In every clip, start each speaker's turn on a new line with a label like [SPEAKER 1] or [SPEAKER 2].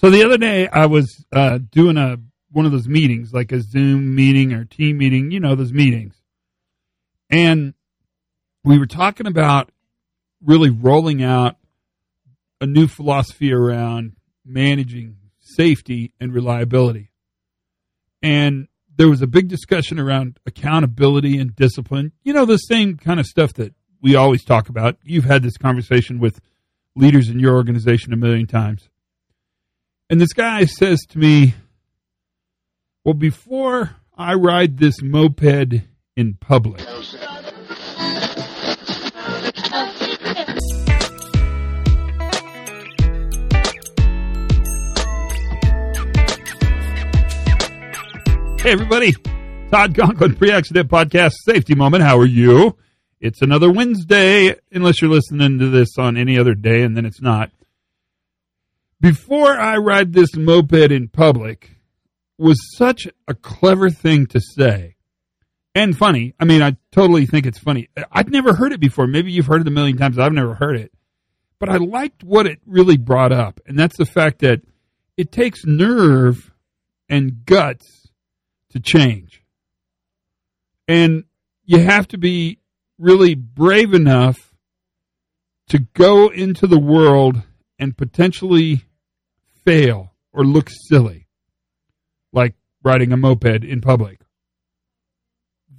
[SPEAKER 1] So the other day I was uh, doing a one of those meetings, like a Zoom meeting or team meeting, you know, those meetings. And we were talking about really rolling out a new philosophy around managing safety and reliability. And there was a big discussion around accountability and discipline. You know, the same kind of stuff that we always talk about. You've had this conversation with leaders in your organization a million times. And this guy says to me, Well, before I ride this moped in public, Hey, everybody. Todd Conklin, Pre Accident Podcast Safety Moment. How are you? It's another Wednesday, unless you're listening to this on any other day, and then it's not. Before I ride this moped in public was such a clever thing to say. And funny. I mean, I totally think it's funny. I'd never heard it before. Maybe you've heard it a million times. I've never heard it. But I liked what it really brought up. And that's the fact that it takes nerve and guts to change. And you have to be really brave enough to go into the world and potentially fail or look silly, like riding a moped in public.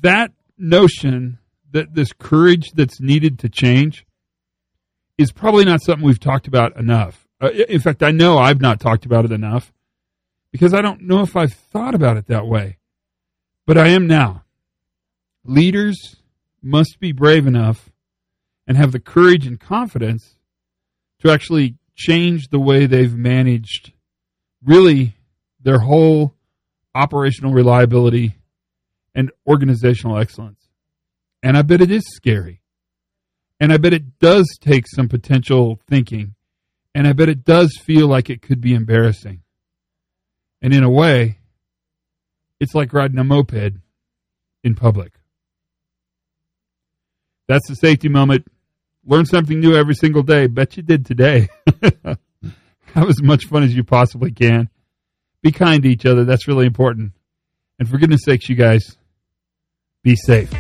[SPEAKER 1] That notion that this courage that's needed to change is probably not something we've talked about enough. Uh, in fact, I know I've not talked about it enough because I don't know if I've thought about it that way. But I am now. Leaders must be brave enough and have the courage and confidence to actually change the way they've managed really their whole operational reliability and organizational excellence. And I bet it is scary. And I bet it does take some potential thinking. And I bet it does feel like it could be embarrassing. And in a way, it's like riding a moped in public. That's the safety moment. Learn something new every single day. Bet you did today. Have as much fun as you possibly can. Be kind to each other. That's really important. And for goodness sakes, you guys, be safe.